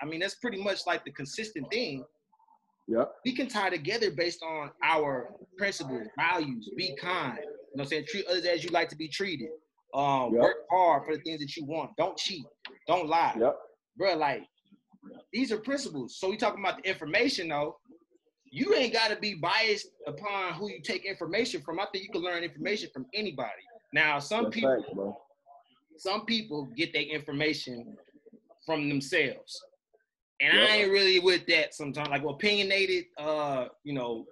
I mean, that's pretty much like the consistent thing. Yeah. We can tie together based on our principles, values, be kind. You know what I'm saying? Treat others as you like to be treated. Um, Yep. work hard for the things that you want. Don't cheat. Don't lie. Yep. Bro, like these are principles. So we talking about the information though. You ain't gotta be biased upon who you take information from. I think you can learn information from anybody. Now, some That's people bro. some people get their information from themselves. And Yeah. I ain't really with that sometimes. Like opinionated, uh, you know,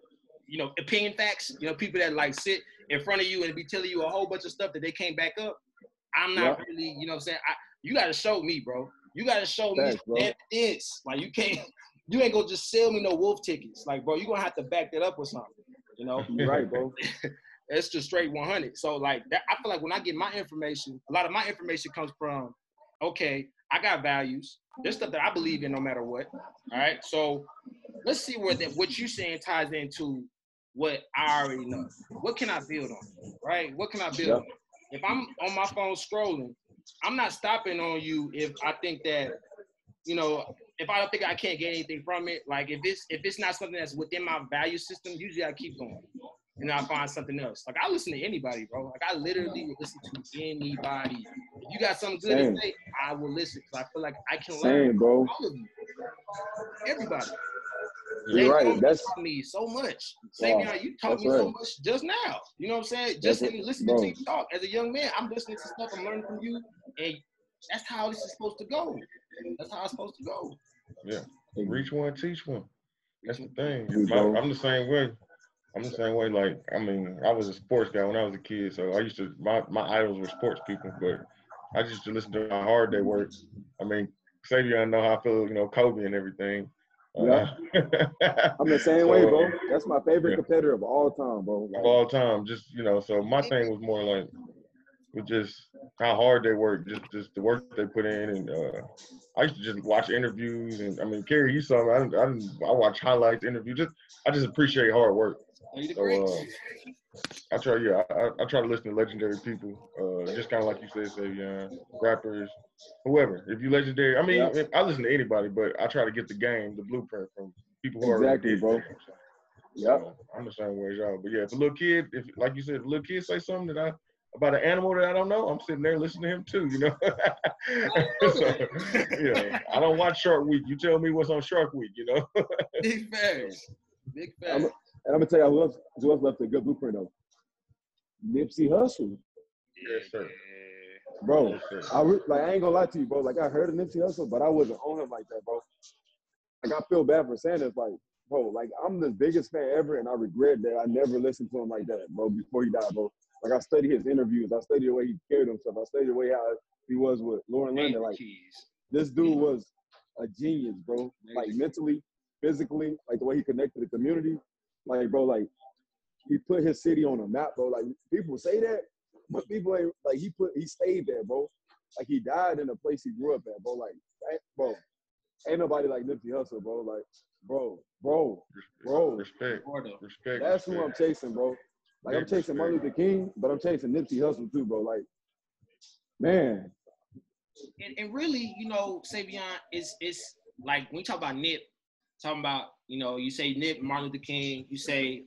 you know, opinion facts, you know, people that like sit in front of you and be telling you a whole bunch of stuff that they can't back up. I'm not Yeah. really, you know what I'm saying? I, you gotta show me, bro. You gotta show me evidence. Like you can't you ain't gonna just sell me no wolf tickets. Like, bro, you're gonna have to back that up with something. You know? You're right, bro. it's just straight 100. So like that, I feel like when I get my information, a lot of my information comes from, okay, I got values. There's stuff that I believe in no matter what. All right. So let's see where that what you saying ties into what I already know. What can I build on? Right? What can I build Yeah. on? If I'm on my phone scrolling, I'm not stopping on you if I think that, you know, if I don't think I can't get anything from it, like if it's if it's not something that's within my value system, usually I keep going and I find something else. Like I listen to anybody, bro. Like I literally listen to anybody. If you got something good Same. to say, I will listen because I feel like I can learn bro. from all of you. Everybody. You're They right. taught That's me so much. Wow. Savion, you taught That's me so much just now. You know what I'm saying? Just That's in listening bro. to you talk. As a young man, I'm listening to stuff I'm learning from you, and that's how this is supposed to go. That's how it's supposed to go. Yeah. Reach one, teach one. That's the thing. My- I'm the same way. I'm the same way. Like, I mean, I was a sports guy when I was a kid, so I used to my my idols were sports people, but I just to listen to how hard they work. I mean, Savion know how I feel, you know, Kobe and everything. Uh, I'm the same So, way, bro. That's my favorite yeah. competitor of all time, bro. of all time. Just you know, so my thing was more like with just how hard they work, just just the work they put in, and uh, I used to just watch interviews, and I mean, Kerry, you saw me. I didn't, I, didn't, I watch highlights, interviews. Just I just appreciate hard work. Are you the So, uh, I try, yeah, I, I- I try to listen to legendary people, uh, just kind of like you said, Savion, rappers, whoever. If you legendary, I mean, Yeah. I listen to anybody, but I try to get the game, the blueprint from people who are Exactly, did bro. it. Yep. So, I'm the same way as y'all. But yeah, if a little kid, if like you said, if a little kid say something that I about an animal that I don't know, I'm sitting there listening to him too, you know. so, yeah, I don't watch Shark Week. You tell me what's on Shark Week, you know. Big facts. Big I'm, facts. And I'm gonna tell you who else, who else left a good blueprint of. Nipsey Hussle, yes, sir. bro. Yes, sir. I re- like I ain't gonna lie to you, bro. Like I heard of Nipsey Hussle, but I wasn't on him like that, bro. Like I feel bad for saying this, like, bro. Like I'm the biggest fan ever, and I regret that I never listened to him like that, bro. Before he died, bro. Like I studied his interviews, I studied the way he carried himself, I studied the way how he was with Lauren London. Like this dude was a genius, bro. Like mentally, physically, like the way he connected the community. Like, bro, like he put his city on a map, bro. Like people say that, but people ain't like he put he stayed there, bro. Like he died in the place he grew up at, bro. Like, that- bro, ain't nobody like Nipsey Hussle, bro. Like, bro, bro, bro. Respect, Florida. respect. That's who I'm chasing, bro. Like I'm chasing Martin Luther King, but I'm chasing Nipsey Hussle too, bro. Like, man, and, and really, you know, Savion is it's like when you talk about Nip, talking about, you know, you say Nip, Martin Luther King, you say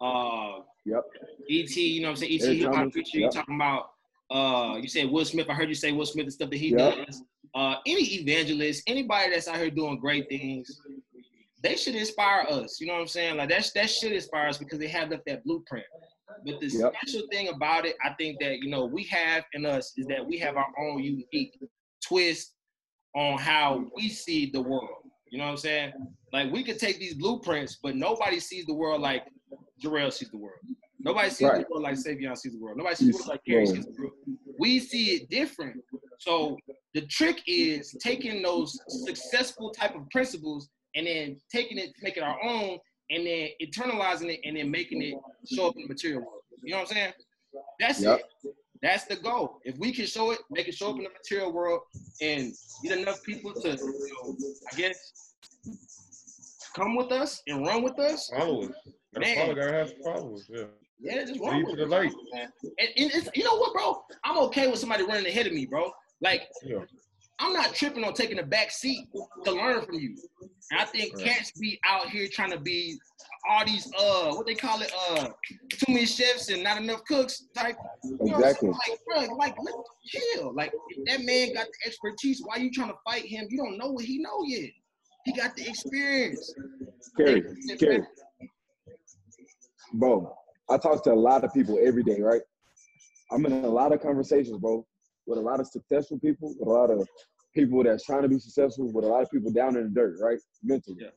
uh Yep. E.T., you know what I'm saying? E.T. Eric hip hop Thomas, preacher, you talking about uh you said Will Smith. I heard you say Will Smith and stuff that he Yep. does. Uh any evangelist, anybody that's out here doing great things, they should inspire us. You know what I'm saying? Like that's that should inspire us because they have left that blueprint. But the Yep. special thing about it, I think that you know we have in us is that we have our own unique twist on how we see the world. You know what I'm saying? Like we could take these blueprints, but nobody sees the world like Jarrell sees the world. Nobody sees Right. the world like Savion sees the world. Nobody sees the world like Carrie sees the world. We see it different. So the trick is taking those successful type of principles and then taking it, making our own, and then internalizing it, and then making it show up in the material world. You know what I'm saying? That's Yep. it. That's the goal. If we can show it, make it show up in the material world, and get enough people to, you know, I guess, come with us and run with us. Followers. Gotta Man. follow, gotta have some followers. Yeah. Yeah, just run Lead with to us. the light. man. And, and it's, you know what, bro? I'm okay with somebody running ahead of me, bro. Like Yeah. I'm not tripping on taking a back seat to learn from you. And I think Right. cats be out here trying to be all these uh what they call it uh too many chefs and not enough cooks type. You know Exactly. Like, bro, like let chill. Like if that man got the expertise. Why you trying to fight him? You don't know what he know yet. He got the experience. Kerry, Kerry, bro. I talk to a lot of people every day, right? I'm in a lot of conversations, bro, with a lot of successful people, with a lot of people that's trying to be successful, with a lot of people down in the dirt, right? Mentally. Yeah.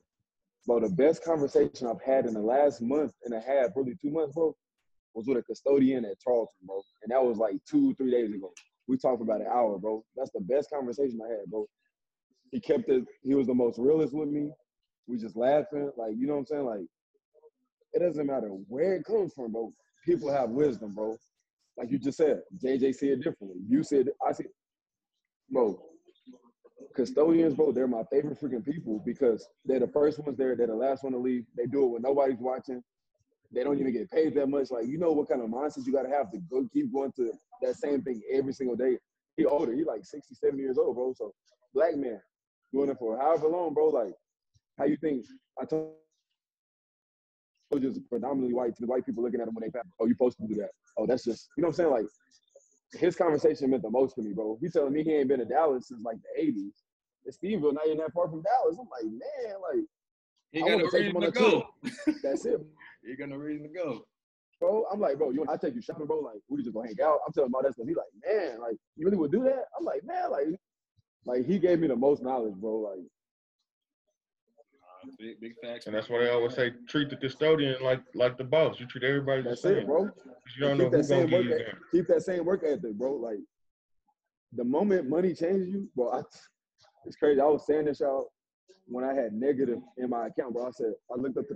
Bro, the best conversation I've had in the last month and a half, probably two months, bro, was with a custodian at Tarleton, bro. And that was like two, three days ago. We talked for about an hour, bro. That's the best conversation I had, bro. He kept it, he was the most realist with me. We just laughing, like, you know what I'm saying? Like, it doesn't matter where it comes from, bro. People have wisdom, bro. Like you just said, JJ said it differently. You said, I said, bro, custodians, bro, they're my favorite freaking people because they're the first ones there, they're the last one to leave. They do it when nobody's watching. They don't even get paid that much. Like, you know what kind of mindset you gotta have to go keep going to that same thing every single day. He older, he like 60, 70 years old, bro. So black man doing it for however long, bro. Like, how you think I told just predominantly white the white people looking at him when they pass. Oh, you supposed to do that. Oh, that's just you know what I'm saying? Like his conversation meant the most to me, bro. He telling me he ain't been to Dallas since like the 80s. And Stephenville, not even that far from Dallas. I'm like, man, like He got no reason to go. that's it, He got no reason to go. bro. I'm like, bro, you want I take you shopping, bro? Like, we just gonna hang out. I'm telling him all that stuff. He like, man, like, you really would do that? I'm like, man, like, like he gave me the most knowledge, bro. Like, Big big facts. And that's why they always say treat the custodian like like the boss. You treat everybody the that's same. it, bro. You don't And know keep that who's gonna same give work you ethic. keep that same work ethic, bro. Like the moment money changes you, bro, I, it's crazy. I was saying this y'all when I had negative in my account, bro. I said I looked up to